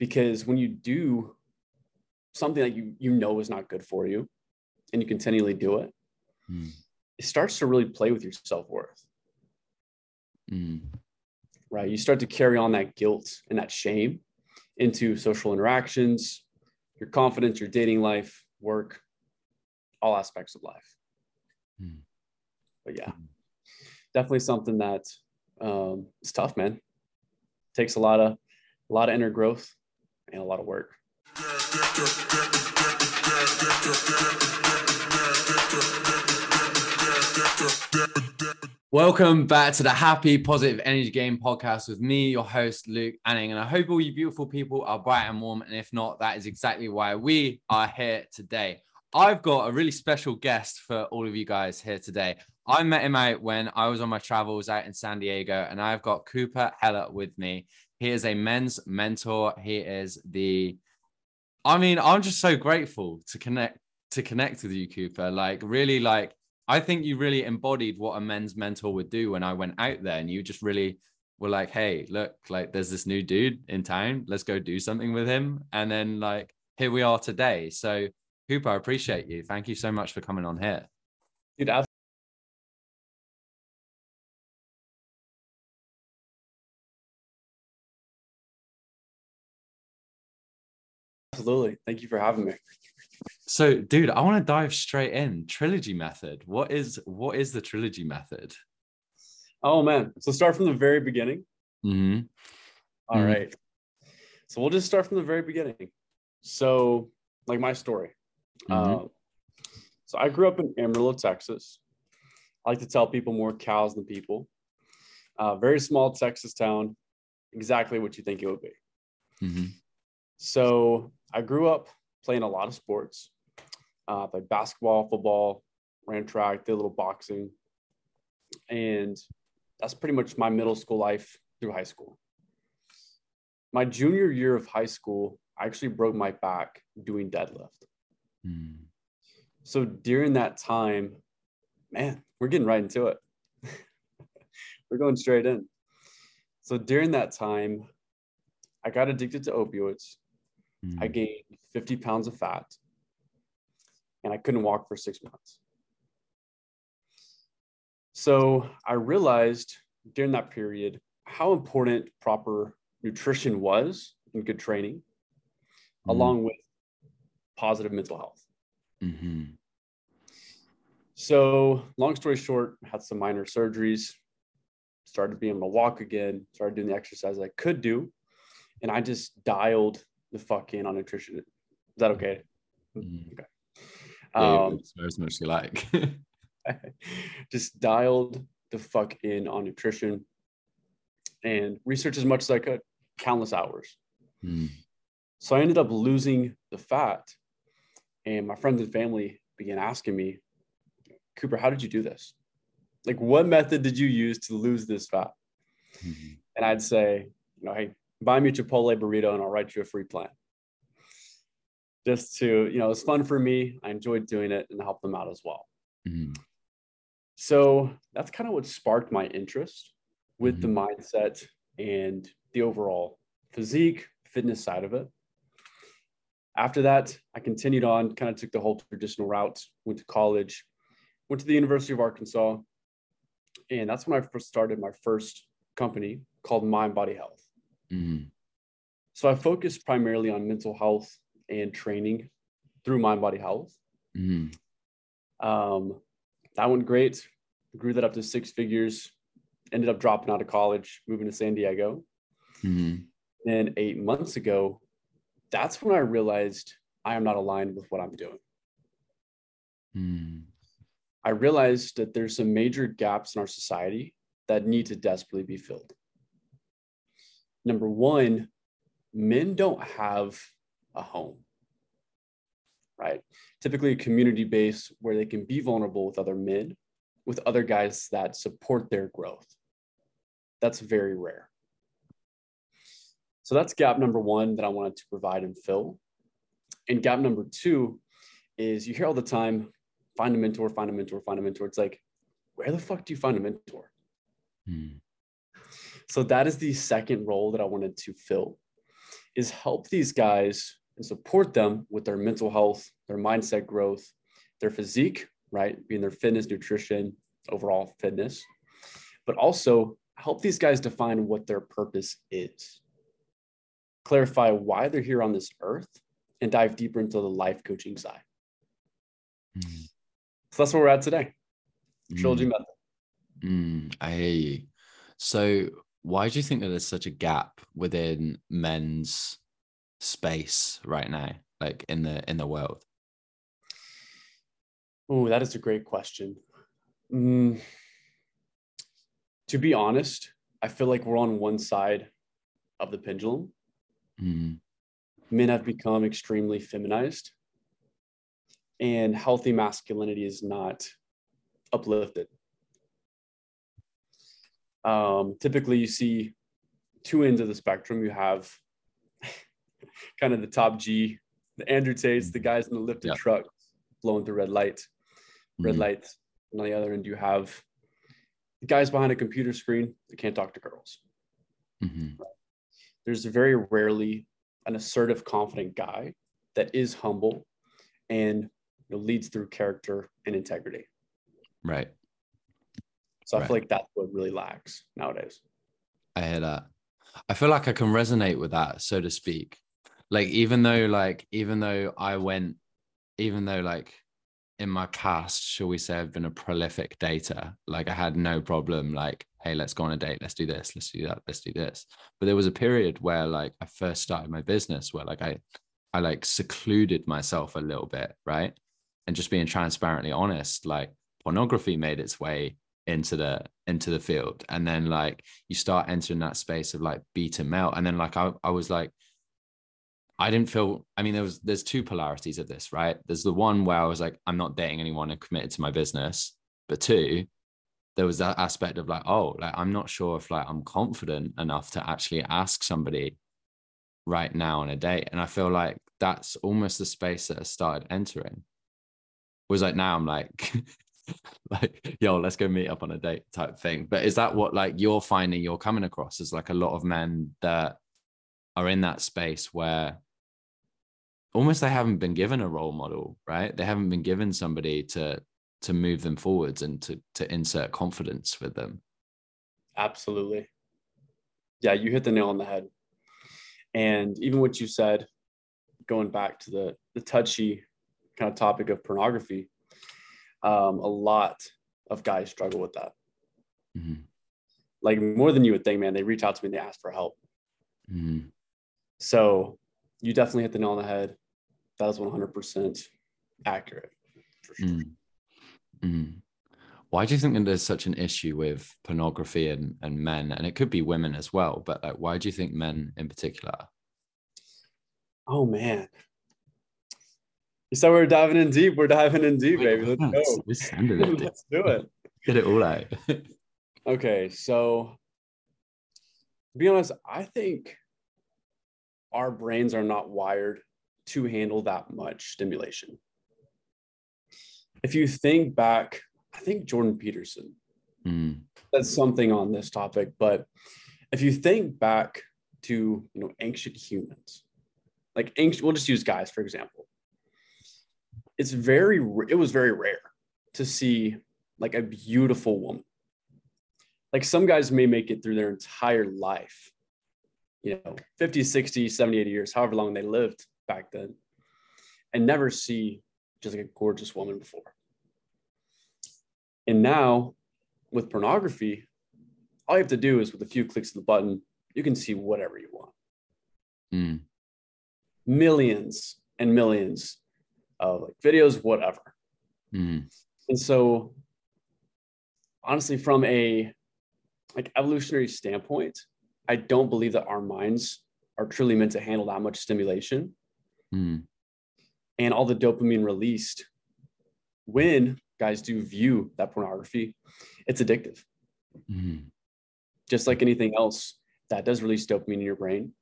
because when you do something that you you know is not good for you and you continually do it Mm. it starts to really play with your self-worth Mm. right you start to carry on that guilt and that shame into social interactions your confidence your dating life work all aspects of life Mm. but yeah Mm. definitely something that um, it's tough man takes a lot of a lot of inner growth and a lot of work Welcome back to the Happy Positive Energy Game podcast with me, your host, Luke Anning. And I hope all you beautiful people are bright and warm. And if not, that is exactly why we are here today. I've got a really special guest for all of you guys here today. I met him out when I was on my travels out in San Diego, and I've got Cooper Heller with me. He is a men's mentor. He is the, I mean, I'm just so grateful to connect to connect with you, Cooper. Like, really, like, I think you really embodied what a men's mentor would do when I went out there, and you just really were like, "Hey, look, like, there's this new dude in town. Let's go do something with him." And then, like, here we are today. So, Cooper, I appreciate you. Thank you so much for coming on here. dude absolutely thank you for having me So, dude, I want to dive straight in. Trilogy method. What is what is the trilogy method? oh man so start from the very beginning Mm-hmm. All Mhm. right. So we'll just start from the very beginning. So, like my story. Mhm. Uh, so I grew up in Amarillo, Texas. I like to tell people more cows than people. Uh, very small Texas town, exactly what you think it would be. Mm-hmm. So I grew up playing a lot of sports, uh, like basketball, football, ran track, did a little boxing, and that's pretty much my middle school life through high school. My junior year of high school, I actually broke my back doing deadlift. Mm. So during that time, man, we're getting right into it. we're going straight in. So during that time, I got addicted to opioids. I Mm. gained 50 pounds of fat and I couldn't walk for six months. So I realized during that period how important proper nutrition was and good training, Mm. along with positive mental health. Mhm. So, long story short, had some minor surgeries, started being able to walk again, started doing the exercise I could do, and I just dialed the fuck in on nutrition. Is that okay? Mm. Okay. Yeah, Um, it's as much as you like. just dialed the fuck in on nutrition and researched as much as I could, countless hours. Mm. So I ended up losing the fat. And my friends and family began asking me, Cooper, how did you do this? Like, what method did you use to lose this fat? Mhm. And I'd say, you know, hey, buy me a Chipotle burrito and I'll write you a free plan. Just to, you know, it's fun for me. I enjoyed doing it and help them out as well. Mhm. So that's kind of what sparked my interest with the mindset and the overall physique, fitness side of it. After that, I continued on, kind of took the whole traditional route, went to college, went to the University of Arkansas. And that's when I first started my first company called Mind Body Health. Mhm. So I focused primarily on mental health and training through Mind Body Health. Mhm. Um, that went great. Grew that up to six figures. Ended up dropping out of college, moving to San Diego. Mhm. Then eight months ago, that's when I realized I am not aligned with what I'm doing. Mhm. I realized that there's some major gaps in our society that need to desperately be filled. Number one, men don't have a home, right? Typically, a community base where they can be vulnerable with other men, with other guys that support their growth. That's very rare. So that's gap number one that I wanted to provide and fill. And gap number two is you hear all the time find a mentor, find a mentor, find a mentor. It's like, where the fuck do you find a mentor? Mhm. So that is the second role that I wanted to fill. is help these guys and support them with their mental health, their mindset growth, their physique, right? Being their fitness, nutrition, overall fitness, but also help these guys define what their purpose is, clarify why they're here on this earth, and dive deeper into the life coaching side. Mm. So that's where we're at today. Trilogy mm. method. Mm, I hear you. So, why do you think that there's such a gap within men's space right now, like in the in the world? Oh, that is a great question. Mm, to be honest, I feel like we're on one side of the pendulum. Mm. Men have become extremely feminized, and healthy masculinity is not uplifted. Um, typically, you see two ends of the spectrum. You have kind of the top G, the Andrew Tates, the guys in the lifted yeah. truck blowing through red light, red mm-hmm. lights. And on the other end, you have the guys behind a computer screen that can't talk to girls. Mm-hmm. There's very rarely an assertive, confident guy that is humble and you know, leads through character and integrity. Right. So I feel like that's what really lacks nowadays. I hear that. I feel like I can resonate with that, so to speak. Like even though, like even though I went, even though like in my past, shall we say, I've been a prolific dater. Like I had no problem. Like, hey, let's go on a date. Let's do this. Let's do that. Let's do this. But there was a period where, like, I first started my business, where like I, I like secluded myself a little bit, right? And just being transparently honest, like pornography made its way into the into the field. And then like you start entering that space of like beta melt and then like I, I was like I didn't feel I mean there was there's two polarities of this right? There's the one where I was like I'm not dating anyone and committed to my business. But two there was that aspect of like oh like I'm not sure if like I'm confident enough to actually ask somebody right now on a date. And I feel like that's almost the space that I started entering. Was like now I'm like like yo let's go meet up on a date type thing. But is that what like you're finding you're coming across as like a lot of men that are in that space where almost they haven't been given a role model right? They haven't been given somebody to to move them forwards and to to insert confidence with them. Absolutely. Yeah you hit the nail on the head. And even what you said going back to the the touchy kind of topic of pornography um, a lot of guys struggle with that. Mm-hmm. Like more than you would think, man. They reach out to me and they ask for help. Mm-hmm. So you definitely hit the nail on the head. That is 100% accurate. For sure. Mm-hmm. Why do you think that there's such an issue with pornography and, and men? And it could be women as well, but like, why do you think men in particular? Oh man, you said we are diving in deep. We're diving in deep, baby. Let's go. Let's do it. Get it all out. okay, so to be honest, I think our brains are not wired to handle that much stimulation. If you think back, I think Jordan Peterson mm. said something on this topic, but if you think back to you know ancient humans, like ancient, we'll just use guys for example it's very it was very rare to see like a beautiful woman. Like some guys may make it through their entire life you know 50 60 70 80 years however long they lived back then and never see just like a gorgeous woman before. And now with pornography all you have to do is with a few clicks of the button you can see whatever you want. Mm. millions and millions uh, like videos, whatever. Mm. And so, honestly, from a like evolutionary standpoint, I don't believe that our minds are truly meant to handle that much stimulation. Mm. And all the dopamine released when guys do view that pornography, it's addictive. Mm. Just like anything else that does release dopamine in your brain.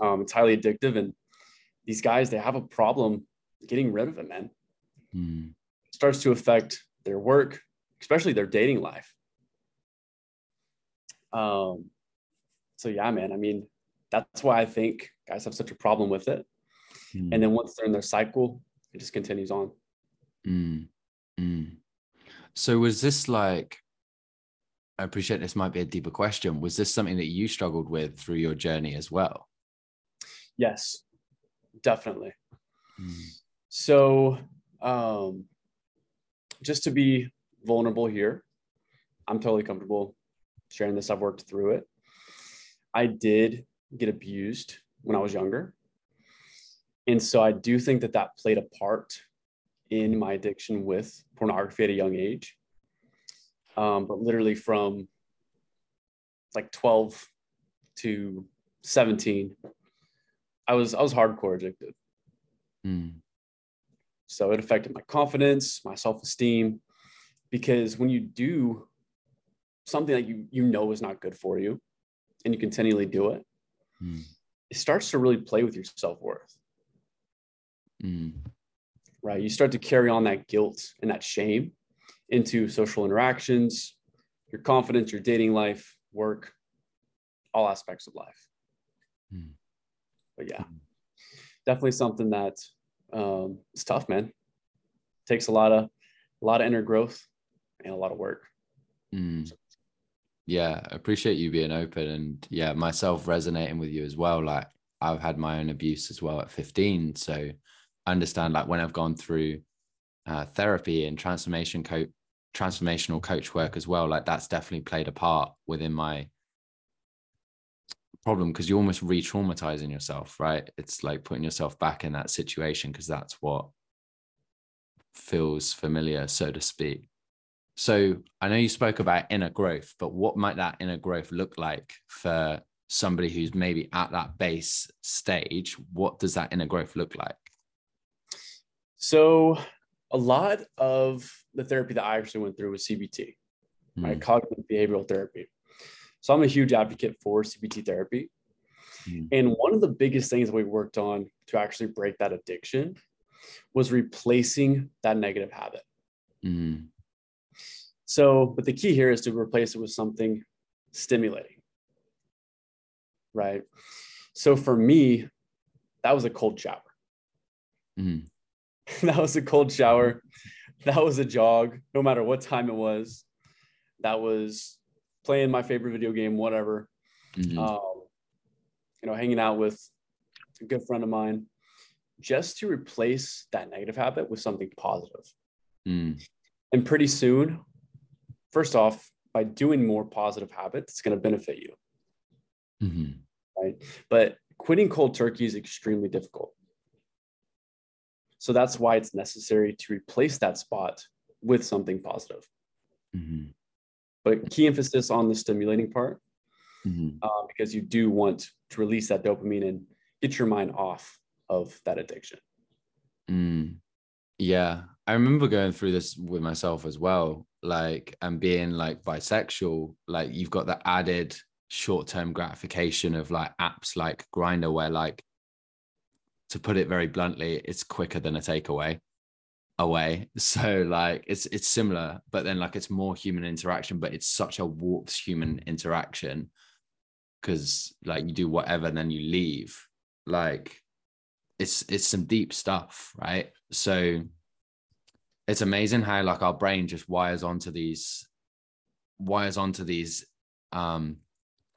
Um, it's highly addictive. And these guys, they have a problem getting rid of it, man. Mm. Starts to affect their work, especially their dating life. Um, so yeah, man. I mean, that's why I think guys have such a problem with it. Mm. And then once they're in their cycle, it just continues on. Mm, mm. So was this like? I appreciate this might be a deeper question. Was this something that you struggled with through your journey as well? Yes, definitely. Mm. So, um, just to be vulnerable here, I'm totally comfortable sharing this. I've worked through it. I did get abused when I was younger. And so I do think that that played a part in my addiction with pornography at a young age. Um, but literally from like 12 to 17, I was I was hardcore addicted. Mm. So it affected my confidence, my self-esteem, because when you do something that you you know is not good for you, and you continually do it, Mm. it starts to really play with your self-worth. Mm. right? You start to carry on that guilt and that shame into social interactions, your confidence, your dating life, work, all aspects of life. Hmm. But yeah, Hmm. definitely something that um, it's tough, man. Takes a lot of a lot of inner growth and a lot of work. Mm. Yeah, appreciate you being open and yeah, myself resonating with you as well. Like I've had my own abuse as well at 15. So I understand like when I've gone through uh, therapy and transformation transformational coach work as well, like that's definitely played a part within my problem because you're almost re-traumatizing yourself, right? It's like putting yourself back in that situation because that's what feels familiar, so to speak. So I know you spoke about inner growth, but what might that inner growth look like for somebody who's maybe at that base stage? What does that inner growth look like? So a lot of the therapy that I actually went through was CBT, right? Mm, Cognitive behavioral therapy. So I'm a huge advocate for CBT therapy. Mm. And one of the biggest things we worked on to actually break that addiction was replacing that negative habit. mm, So, but the key here is to replace it with something stimulating, right? So for me, that was a cold shower. mm, that was a cold shower. That was a jog, no matter what time it was. That was playing my favorite video game, whatever. mm, um, you know, hanging out with a good friend of mine, just to replace that negative habit with something positive. mm, And pretty soon, first off, by doing more positive habits, it's going to benefit you, mhm, right? But quitting cold turkey is extremely difficult. So that's why it's necessary to replace that spot with something positive. mhm, But key emphasis on the stimulating part, mhm. uh, because you do want to release that dopamine and get your mind off of that addiction. Mm. Yeah, I remember going through this with myself as well. Like, and being like bisexual, like you've got the added short-term gratification of like apps like Grindr, where like, to put it very bluntly, it's quicker than a takeaway away. So like, it's it's similar, but then like it's more human interaction, but it's such a warped human interaction because like you do whatever and then you leave. Like it's it's some deep stuff, right? So it's amazing how like our brain just wires onto these wires onto these um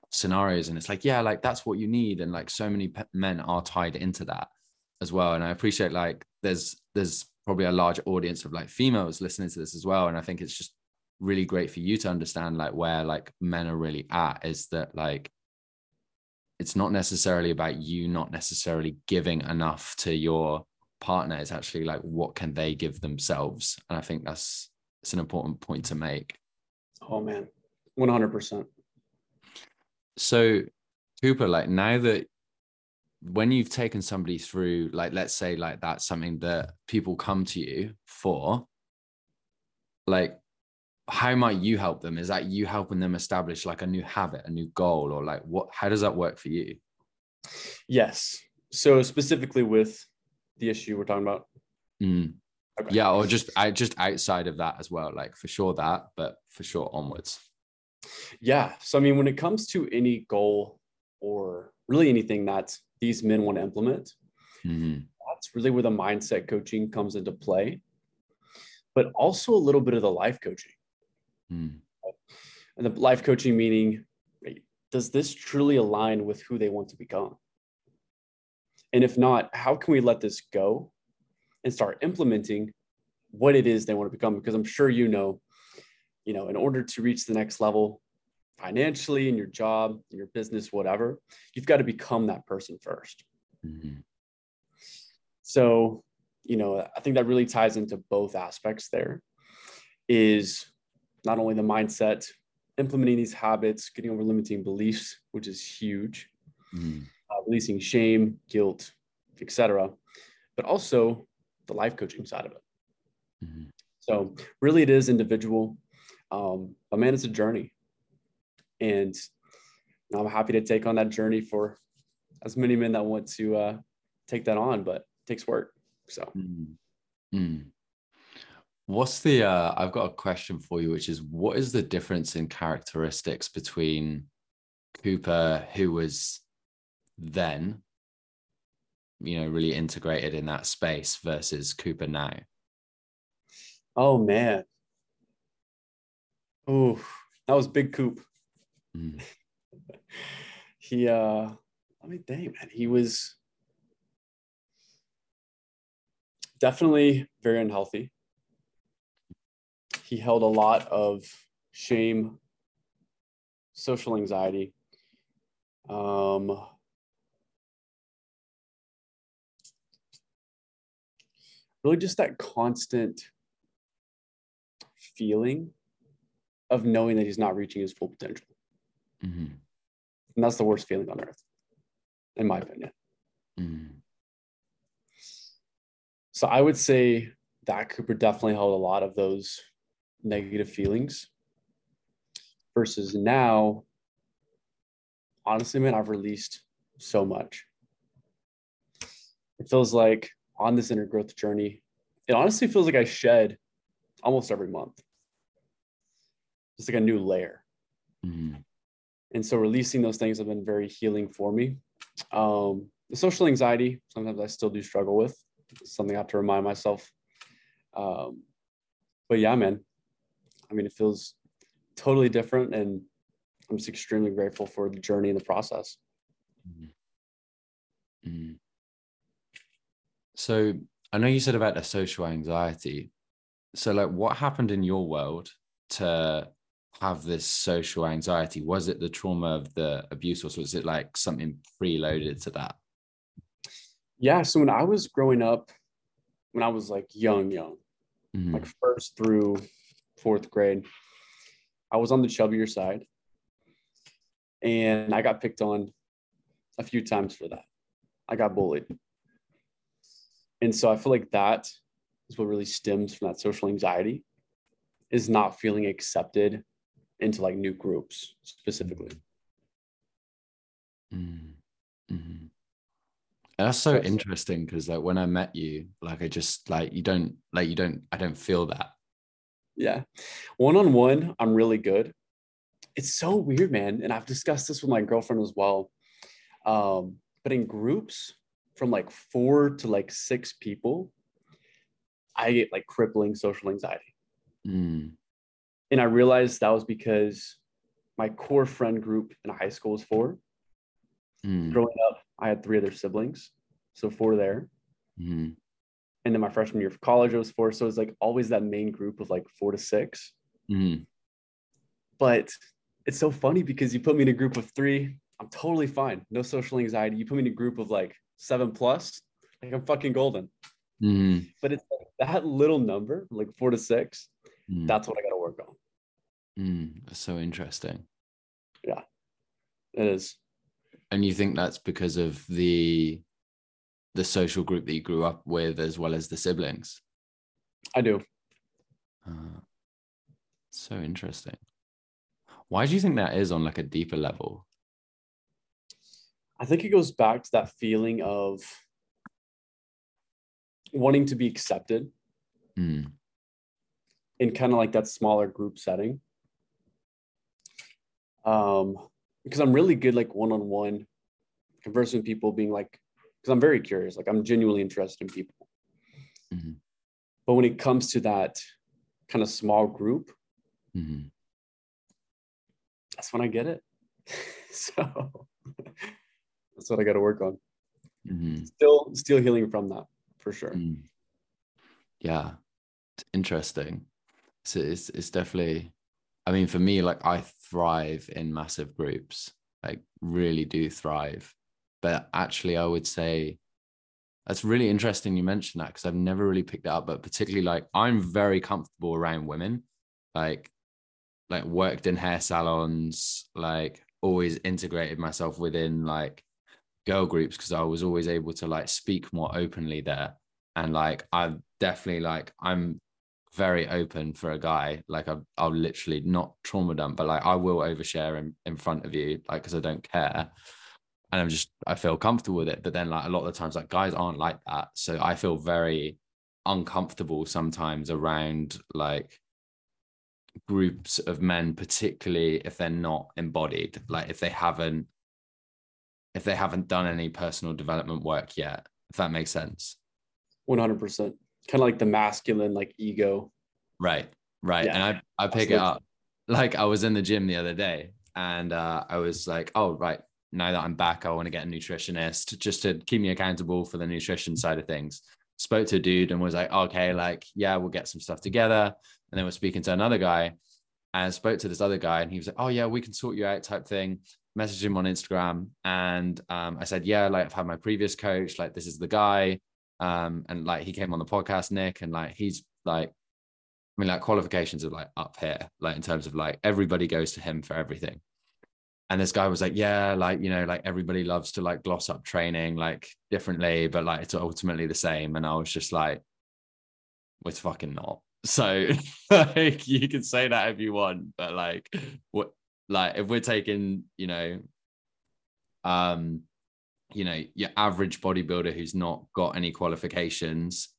scenarios and it's like yeah like that's what you need and like so many men are tied into that as well and i appreciate like there's there's probably a large audience of like females listening to this as well. And i think it's just really great for you to understand like where like men are really at is that like it's not necessarily about you not necessarily giving enough to your partner. It's actually like what can they give themselves? And i think that's it's an important point to make. Oh man, 100%. so cooper like now that when you've taken somebody through like let's say like that's something that people come to you for like how might you help them is that you helping them establish like a new habit a new goal or like what how does that work for you Yes. So specifically with the issue we're talking about. Mm. Okay. yeah or just i just outside of that as well like for sure that but for sure onwards Yeah. So I mean, when it comes to any goal or really anything that these men want to implement. Mhm. That's really where the mindset coaching comes into play, but also a little bit of the life coaching. Mm. And the life coaching meaning, does this truly align with who they want to become? And if not, how can we let this go and start implementing what it is they want to become? Because I'm sure you know, you know, in order to reach the next level financially in your job, in your business, whatever, you've got to become that person first. Mhm. So, you know, I think that really ties into both aspects there is not only the mindset, implementing these habits, getting over limiting beliefs, which is huge, Mhm. uh, releasing shame, guilt, etc., but also the life coaching side of it. Mhm. So, really, it is individual. Um, but man, it's a journey. And I'm happy to take on that journey for as many men that want to uh, take that on, but it takes work. So, Mm. Mm. What's the uh I've got a question for you, which is what is the difference in characteristics between Cooper, who was then, you know, really integrated in that space versus Cooper now? oh man. Oh, that was Big Coop. Mm. He, uh, I mean, dang, man, he was definitely very unhealthy. He held a lot of shame, social anxiety. Um, really, just that constant feeling of knowing that he's not reaching his full potential. Mhm. And that's the worst feeling on earth, in my opinion. Mm. So I would say that Cooper definitely held a lot of those negative feelings. Versus now, honestly, man, I've released so much. It feels like on this inner growth journey, it honestly feels like I shed almost every month. Just like a new layer. Mhm. And so releasing those things have been very healing for me. Um, the social anxiety, sometimes I still do struggle with. It's something I have to remind myself. Um, but yeah, man, I mean, it feels totally different. And I'm just extremely grateful for the journey and the process. Mm. So I know you said about the social anxiety. So, like, what happened in your world to have this social anxiety? Was it the trauma of the abuse, or was it like something preloaded to that? Yeah. So when I was growing up, when I was like young, young, Mhm. like first through fourth grade, I was on the chubbier side. And I got picked on a few times for that. I got bullied. And so I feel like that is what really stems from that social anxiety is not feeling accepted into like new groups specifically. Mm. Mhm. That's so interesting because, like, when I met you, like, I just like you don't like you don't I don't feel that. Yeah. One on one, I'm really good. It's so weird, man. And I've discussed this with my girlfriend as well. Um, but in groups from like four to like six people, I get like crippling social anxiety. Mm. And I realized that was because my core friend group in high school was four. Mm. Growing up, I had three other siblings. So four there. Mm. And then my freshman year of college, it was four. So it was like always that main group of like four to six. Mm. But it's so funny because you put me in a group of three, I'm totally fine. No social anxiety. You put me in a group of like seven plus, like I'm fucking golden. Mm. But it's like that little number, like four to six, Mm. that's what I got to work on. Mm. That's so interesting. Yeah, it is. And you think that's because of the the social group that you grew up with as well as the siblings? I do. Uh, so interesting. Why do you think that is on like a deeper level? I think it goes back to that feeling of wanting to be accepted Mm. In kind of like that smaller group setting. Um, because I'm really good like one on one, conversing with people, being like, because I'm very curious, like I'm genuinely interested in people. Mhm. But when it comes to that kind of small group, Mhm. that's when I get it. so that's what I got to work on. Mhm. Still, still healing from that for sure. Mm. Yeah, it's interesting. So it's it's definitely. I mean, for me, like I thrive in massive groups. Like really do thrive. But actually, I would say that's really interesting you mentioned that because I've never really picked it up. But particularly, like I'm very comfortable around women. Like, like worked in hair salons. Like always integrated myself within like girl groups because I was always able to like speak more openly there. And like I'm definitely like I'm very open for a guy. Like I'll, I'll literally not trauma dump, but like I will overshare in, in front of you, like because I don't care. And I'm just I feel comfortable with it. But then like a lot of the times like guys aren't like that. So I feel very uncomfortable sometimes around like groups of men, particularly if they're not embodied, like if they haven't if they haven't done any personal development work yet, if that makes sense. 100%. Kind of like the masculine, like ego. Right. Right. Yeah, and I, I pick it up. Like I was in the gym the other day and uh, I was like, oh, right. Now that I'm back, I want to get a nutritionist just to keep me accountable for the nutrition side of things. Spoke to a dude and was like, okay, like, yeah, we'll get some stuff together. And then we're speaking to another guy and spoke to this other guy and he was like, oh, yeah, we can sort you out type thing. Messaged him on Instagram and um, I said, yeah, like I've had my previous coach, like this is the guy. Um, and like he came on the podcast, Nick, and like he's like I mean, like qualifications are like up here, like in terms of like everybody goes to him for everything. And this guy was like, yeah, like, you know, like everybody loves to like gloss up training like differently, but like it's ultimately the same. And I was just like, it's fucking not. So like you can say that if you want, but like what like if we're taking, you know, um, you know, your average bodybuilder who's not got any qualifications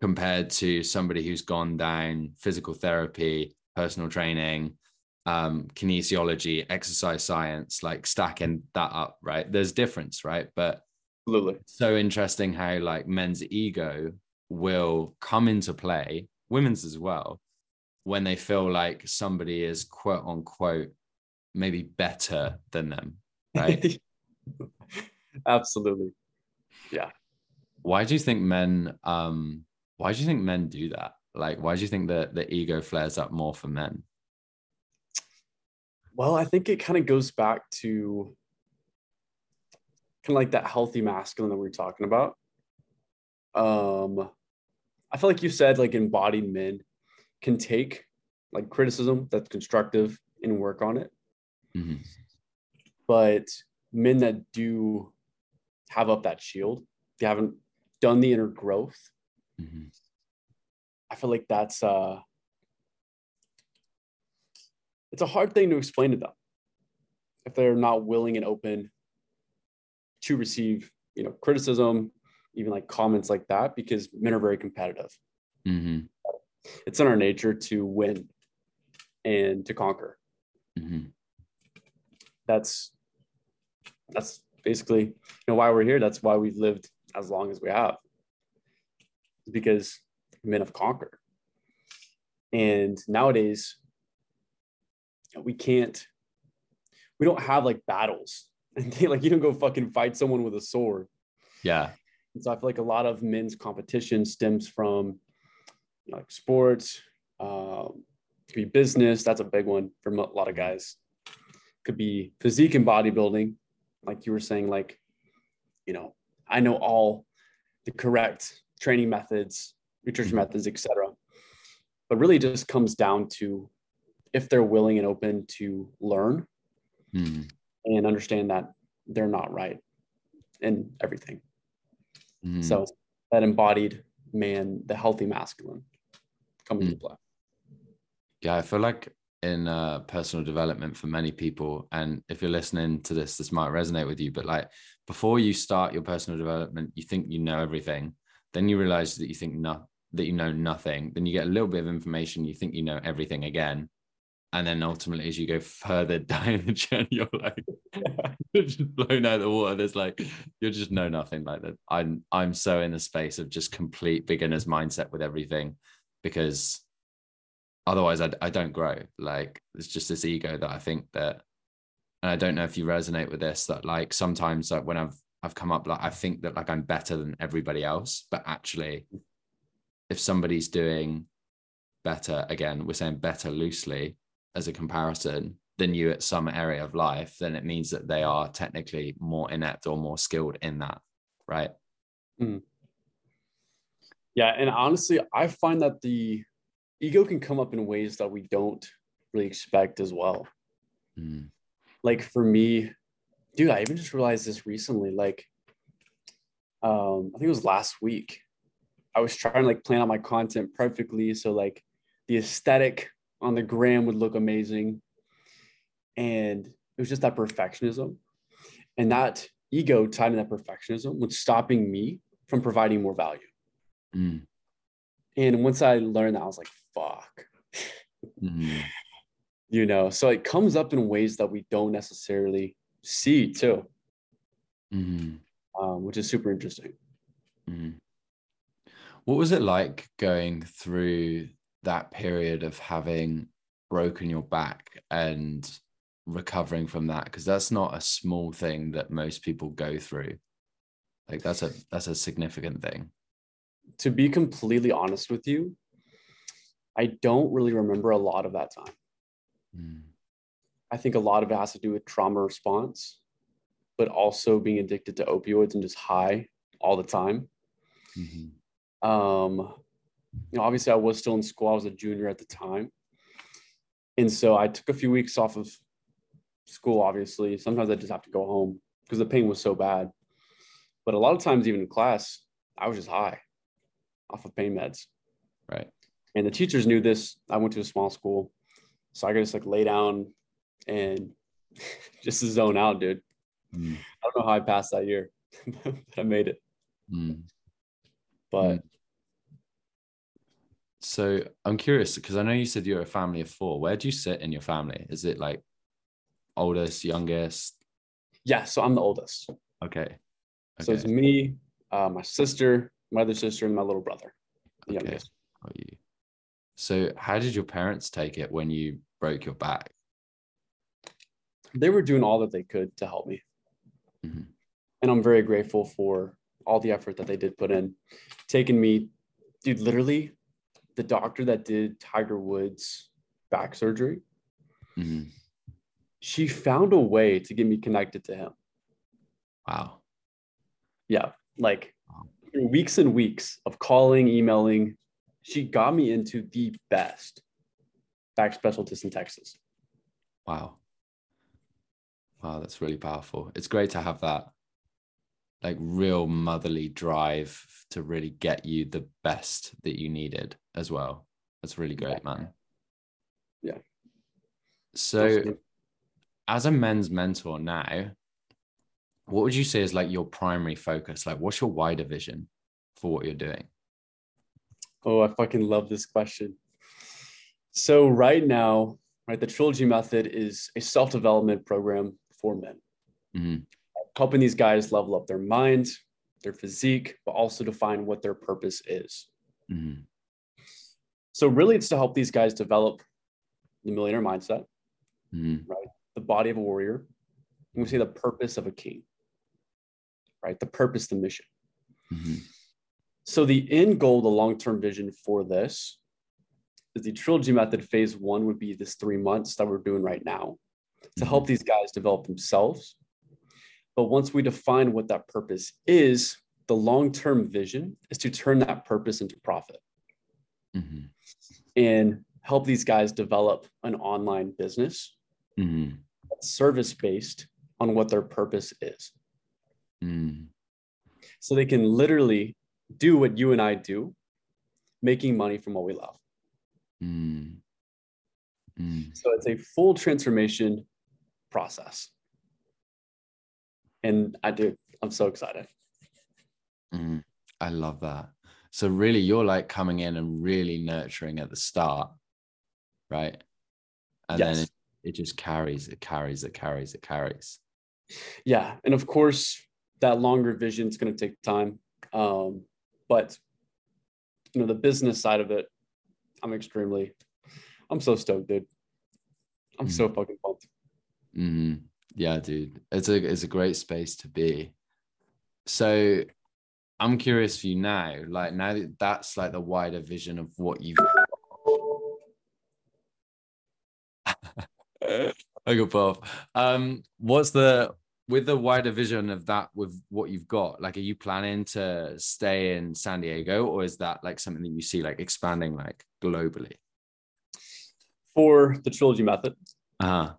compared to somebody who's gone down physical therapy, personal training, um, kinesiology, exercise science, like stacking that up, right? There's difference, right? But Absolutely. so interesting how like men's ego will come into play, women's as well, when they feel like somebody is quote unquote maybe better than them, right? Absolutely. Yeah. Why do you think men um why do you think men do that like why do you think that the ego flares up more for men Well, I think it kind of goes back to kind of like that healthy masculine that we were talking about. Um, I feel like you said like embodied men can take like criticism that's constructive and work on it, Mhm. but men that do have up that shield, they haven't done the inner growth. Mhm. I feel like that's uh it's a hard thing to explain to them if they're not willing and open to receive, you know, criticism, even like comments like that, because men are very competitive. Mhm. It's in our nature to win and to conquer. Mhm. That's that's basically you know why we're here. That's why we've lived as long as we have. Because men have conquered. And nowadays, we can't, we don't have like battles. like you don't go fucking fight someone with a sword. yeah And so I feel like a lot of men's competition stems from you know, like sports, um, could be business. That's a big one for a lot of guys. Could be physique and bodybuilding, like you were saying. Like, you know, I know all the correct training methods, nutrition Mhm. methods, etc. But really, just comes down to if they're willing and open to learn Mhm. and understand that they're not right in everything. Mhm. So that embodied man, the healthy masculine, coming Mm. into play. yeah i feel like in uh, personal development for many people and if you're listening to this this might resonate with you but like before you start your personal development you think you know everything then you realize that you think no, that you know nothing then you get a little bit of information you think you know everything again and then ultimately as you go further down the journey you're like you're just blown out of the water. There's like you're just know nothing. Like that i'm i'm so in the space of just complete beginner's mindset with everything because otherwise I, I don't grow like it's just this ego that i think that and i don't know if you resonate with this that like sometimes like when i've i've come up like i think that like i'm better than everybody else but actually if somebody's doing better again we're saying better loosely as a comparison than you at some area of life, then it means that they are technically more inept or more skilled in that, right? Mm. Yeah, and honestly, I find that the ego can come up in ways that we don't really expect as well. Mm. Like for me, dude, I even just realized this recently. Like, um, I think it was last week. I was trying to like plan out my content perfectly, so like the aesthetic on the gram would look amazing. And it was just that perfectionism. And that ego tied in that perfectionism was stopping me from providing more value. Mm. And once I learned that, I was like, fuck. Mm. you know, so it comes up in ways that we don't necessarily see too, mm-hmm. um, which is super interesting. Mm. What was it like going through that period of having broken your back and recovering from that because that's not a small thing that most people go through like that's a that's a significant thing to be completely honest with you i don't really remember a lot of that time mm. i think a lot of it has to do with trauma response but also being addicted to opioids and just high all the time mm-hmm. um you know, obviously I was still in school. I was a junior at the time. And so I took a few weeks off of school, obviously. Sometimes I just have to go home because the pain was so bad. But a lot of times, even in class, I was just high off of pain meds. Right. And the teachers knew this. I went to a small school. So I could just like lay down and just zone out, dude. Mm. I don't know how I passed that year, but I made it. Mm. But mm. So I'm curious because I know you said you're a family of four. Where do you sit in your family? Is it like oldest, youngest? Yeah, so I'm the oldest. Okay. okay. So it's me, uh, my sister, my other sister, and my little brother, the okay. youngest. Got you. So how did your parents take it when you broke your back? They were doing all that they could to help me. Mm-hmm. And I'm very grateful for all the effort that they did put in. Taking me, dude, literally the doctor that did Tiger Woods back surgery, mm-hmm. she found a way to get me connected to him. Wow. Yeah. Like wow. weeks and weeks of calling, emailing, she got me into the best back specialist in Texas. Wow. Wow, that's really powerful. It's great to have that like real motherly drive to really get you the best that you needed as well. That's really great, man. Yeah. So, as a men's mentor now, what would you say is like your primary focus? Like, what's your wider vision for what you're doing? Oh, I fucking love this question. So, right now, right, the Trilogy Method is a self development program for men. Mm-hmm helping these guys level up their mind, their physique, but also define what their purpose is. Mm-hmm. So, really, it's to help these guys develop the millionaire mindset, mm-hmm. right? The body of a warrior. And we say the purpose of a king, right? The purpose, the mission. Mm-hmm. So, the end goal, the long term vision for this is the trilogy method. Phase one would be this three months that we're doing right now to help mm-hmm. these guys develop themselves but once we define what that purpose is, the long term vision is to turn that purpose into profit mm-hmm. and help these guys develop an online business mm-hmm. service based on what their purpose is. Mm. So they can literally do what you and I do, making money from what we love. Mm. Mm. So it's a full transformation process and I do. I'm so excited. Mm, I love that. So really, you're like coming in and really nurturing at the start, right? and yes. then it, it just carries, it carries, it carries, it carries. Yeah, and of course, that longer vision is going to take time, um, but you know the business side of it, I'm extremely, I'm so stoked, dude. I'm mm-hmm. so fucking pumped. Mm-hmm. Yeah, dude, it's a it's a great space to be. So I'm curious for you now, like now that that's like the wider vision of what you've I got off. Um, what's the with the wider vision of that with what you've got? Like, are you planning to stay in San Diego, or is that like something that you see like expanding like globally? For the trilogy method, uh-huh.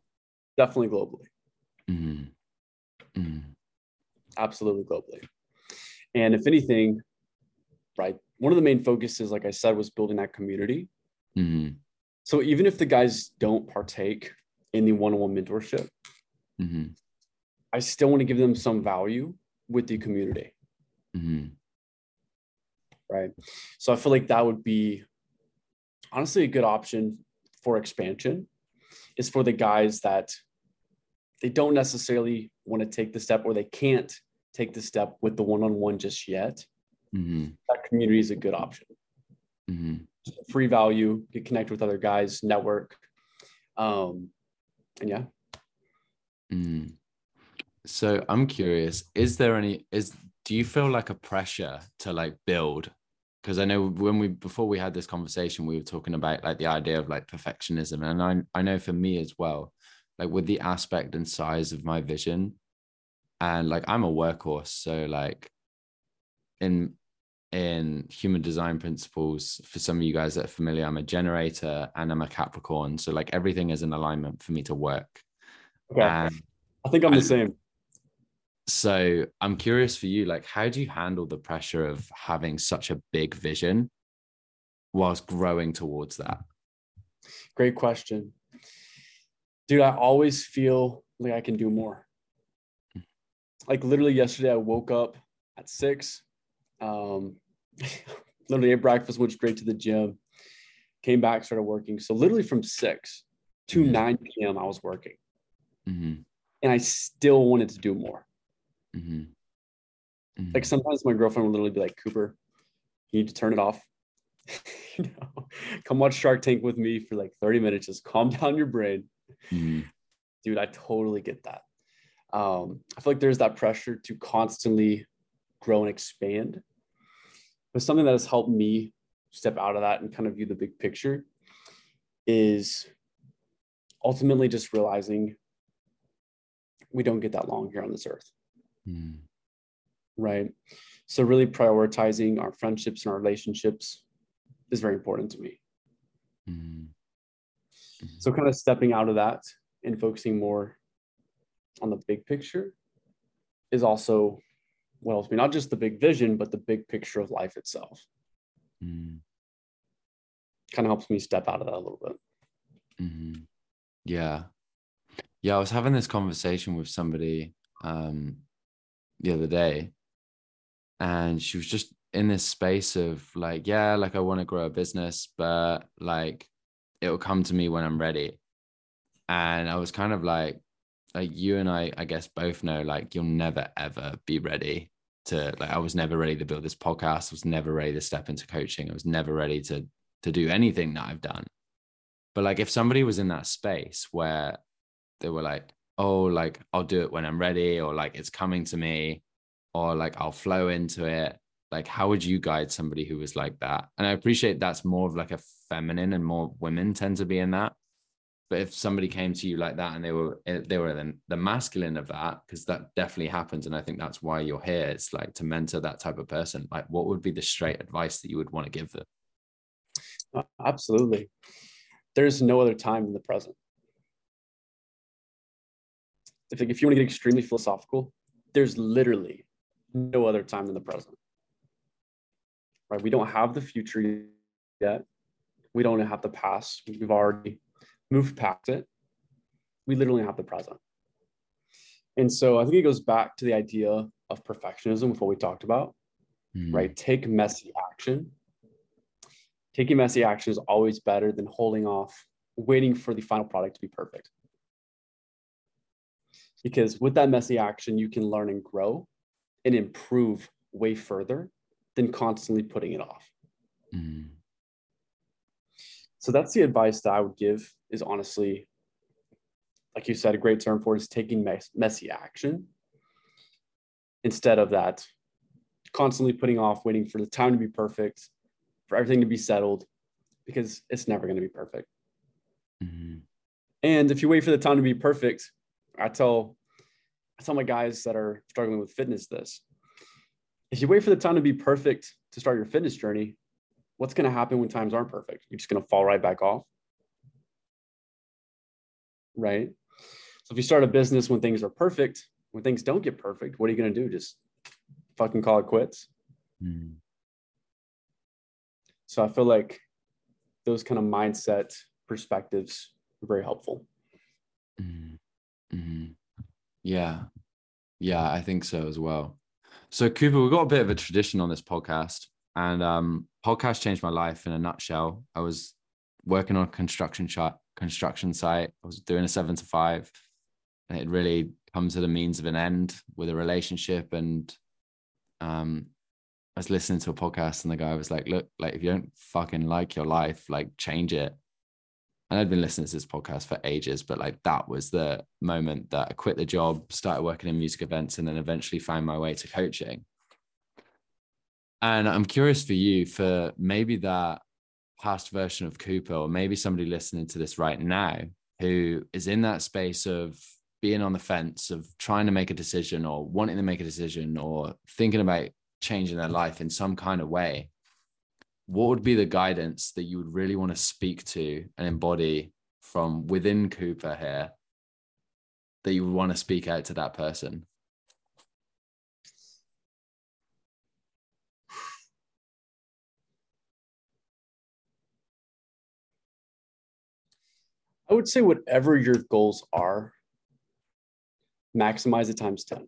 definitely globally. Mm-hmm. Mm-hmm. Absolutely globally. And if anything, right, one of the main focuses, like I said, was building that community. Mm-hmm. So even if the guys don't partake in the one-on-one mentorship, mm-hmm. I still want to give them some value with the community. Mm-hmm. Right. So I feel like that would be honestly a good option for expansion is for the guys that they don't necessarily want to take the step or they can't take the step with the one-on-one just yet. Mm-hmm. That community is a good option. Mm-hmm. Free value, get connected with other guys, network. Um, and yeah. Mm. So I'm curious, is there any is do you feel like a pressure to like build? Because I know when we before we had this conversation, we were talking about like the idea of like perfectionism. And I I know for me as well, like with the aspect and size of my vision, and like I'm a workhorse. So like in in human design principles, for some of you guys that are familiar, I'm a generator and I'm a Capricorn. So like everything is in alignment for me to work. Okay. And I think I'm the same. So I'm curious for you, like, how do you handle the pressure of having such a big vision whilst growing towards that? Great question. Dude, I always feel like I can do more. Like literally yesterday, I woke up at six, um, literally ate breakfast, went straight to the gym, came back, started working. So literally from six to mm-hmm. 9 p.m., I was working. Mm-hmm. And I still wanted to do more. Mm-hmm. Mm-hmm. Like sometimes my girlfriend would literally be like, Cooper, you need to turn it off. you know, come watch Shark Tank with me for like 30 minutes. Just calm down your brain. Mm-hmm. Dude, I totally get that. Um, I feel like there's that pressure to constantly grow and expand. But something that has helped me step out of that and kind of view the big picture is ultimately just realizing we don't get that long here on this earth. Mm. Right. So, really prioritizing our friendships and our relationships is very important to me. Mm. So, kind of stepping out of that and focusing more on the big picture is also what helps me, not just the big vision, but the big picture of life itself. Mm. Kind of helps me step out of that a little bit. Mm-hmm. Yeah. Yeah. I was having this conversation with somebody um, the other day, and she was just in this space of like, yeah, like I want to grow a business, but like it will come to me when I'm ready. And I was kind of like, like you and I, I guess both know like you'll never ever be ready to like I was never ready to build this podcast. I was never ready to step into coaching. I was never ready to to do anything that I've done. But like if somebody was in that space where they were like, oh, like I'll do it when I'm ready, or like it's coming to me, or like I'll flow into it. Like, how would you guide somebody who was like that? And I appreciate that's more of like a feminine and more women tend to be in that. But if somebody came to you like that and they were eh, they were the, the masculine of that because that definitely happens and i think that's why you're here it's like to mentor that type of person. Like what would be the straight advice that you would want to give them? Absolutely. There's no other time in the present if, if you want to get extremely philosophical there's literally no other time than the present right we don't have the future yet we don't have the past we've already moved past it. We literally have the present. And so I think it goes back to the idea of perfectionism with what we talked about, mm. right? Take messy action. Taking messy action is always better than holding off waiting for the final product to be perfect. Because with that messy action, you can learn and grow and improve way further than constantly putting it off. Mm. So that's the advice that I would give is honestly, like you said, a great term for it is taking mess- messy action instead of that constantly putting off, waiting for the time to be perfect, for everything to be settled, because it's never going to be perfect. Mm-hmm. And if you wait for the time to be perfect, I tell I tell my guys that are struggling with fitness this. If you wait for the time to be perfect to start your fitness journey, what's going to happen when times aren't perfect? You're just going to fall right back off. Right? So if you start a business when things are perfect, when things don't get perfect, what are you going to do? Just fucking call it quits? Mm. So I feel like those kind of mindset perspectives are very helpful. Mm-hmm. Mm-hmm. Yeah. Yeah, I think so as well. So Cooper, we've got a bit of a tradition on this podcast, and um, podcast changed my life in a nutshell. I was working on a construction shot, construction site. I was doing a seven to five, and it really comes to the means of an end with a relationship. And um, I was listening to a podcast, and the guy was like, "Look, like if you don't fucking like your life, like change it." And I'd been listening to this podcast for ages, but like that was the moment that I quit the job, started working in music events, and then eventually found my way to coaching. And I'm curious for you for maybe that past version of Cooper, or maybe somebody listening to this right now who is in that space of being on the fence, of trying to make a decision, or wanting to make a decision, or thinking about changing their life in some kind of way what would be the guidance that you would really want to speak to and embody from within Cooper here that you would want to speak out to that person? I would say whatever your goals are, maximize it times 10.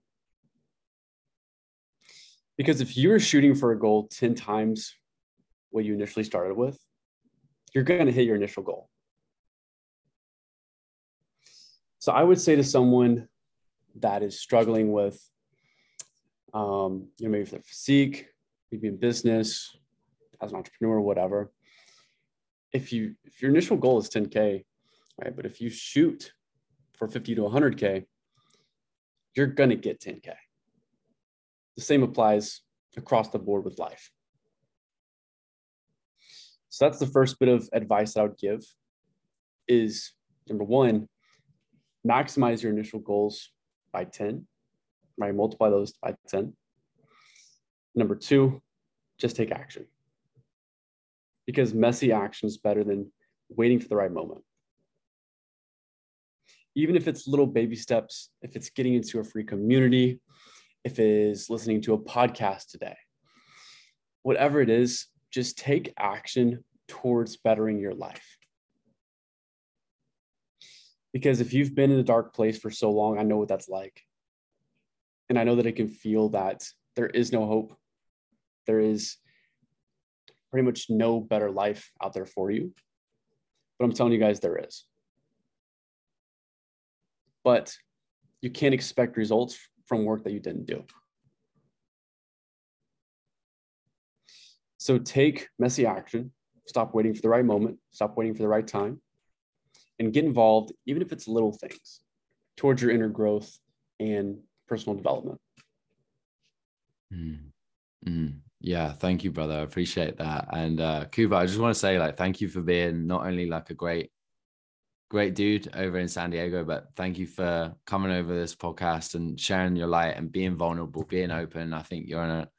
Because if you're shooting for a goal 10 times what you initially started with, you're going to hit your initial goal. So I would say to someone that is struggling with, um, you know, maybe their physique, maybe in business, as an entrepreneur, whatever. If you if your initial goal is 10k, right? But if you shoot for 50 to 100k, you're gonna get 10k. The same applies across the board with life. So that's the first bit of advice that I would give is number one, maximize your initial goals by 10, right? Multiply those by 10. Number two, just take action. Because messy action is better than waiting for the right moment. Even if it's little baby steps, if it's getting into a free community, if it is listening to a podcast today, whatever it is, just take action towards bettering your life. Because if you've been in a dark place for so long, I know what that's like. And I know that it can feel that there is no hope. There is pretty much no better life out there for you. But I'm telling you guys, there is. But you can't expect results from work that you didn't do. So take messy action, stop waiting for the right moment, stop waiting for the right time, and get involved, even if it's little things, towards your inner growth and personal development. Mm. Mm. Yeah, thank you, brother. I appreciate that. And uh Cooper, I just want to say like thank you for being not only like a great great dude over in San Diego, but thank you for coming over this podcast and sharing your light and being vulnerable, being open. I think you're in a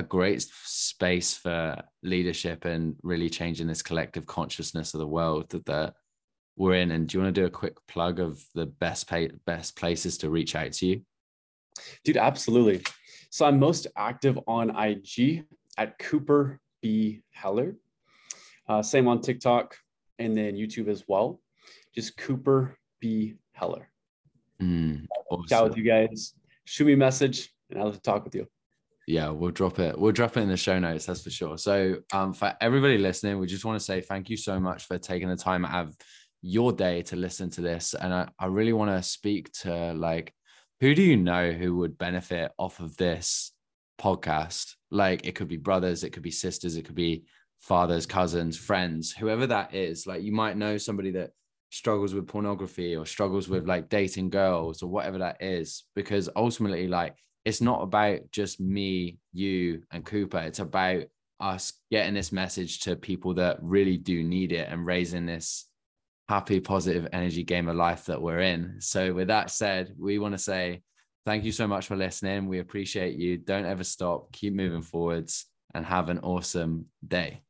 a great space for leadership and really changing this collective consciousness of the world that, that we're in. And do you want to do a quick plug of the best pay, best places to reach out to you? Dude, absolutely. So I'm most active on IG at Cooper B Heller. Uh, same on TikTok and then YouTube as well. Just Cooper B Heller. Mm, awesome. Chat with you guys. Shoot me a message and I'll talk with you yeah we'll drop it we'll drop it in the show notes that's for sure so um, for everybody listening we just want to say thank you so much for taking the time out of your day to listen to this. And I, I really want to speak to like, who do you know who would benefit off of this podcast? Like, it could be brothers, it could be sisters, it could be fathers, cousins, friends, whoever that is. Like, you might know somebody that struggles with pornography or struggles with like dating girls or whatever that is because ultimately like it's not about just me you and cooper. It's about us getting this message to people that really do need it and raising this happy positive energy game of life that we're in. So with that said we want to say thank you so much for listening. We appreciate you. Don't ever stop. Keep moving forwards and have an awesome day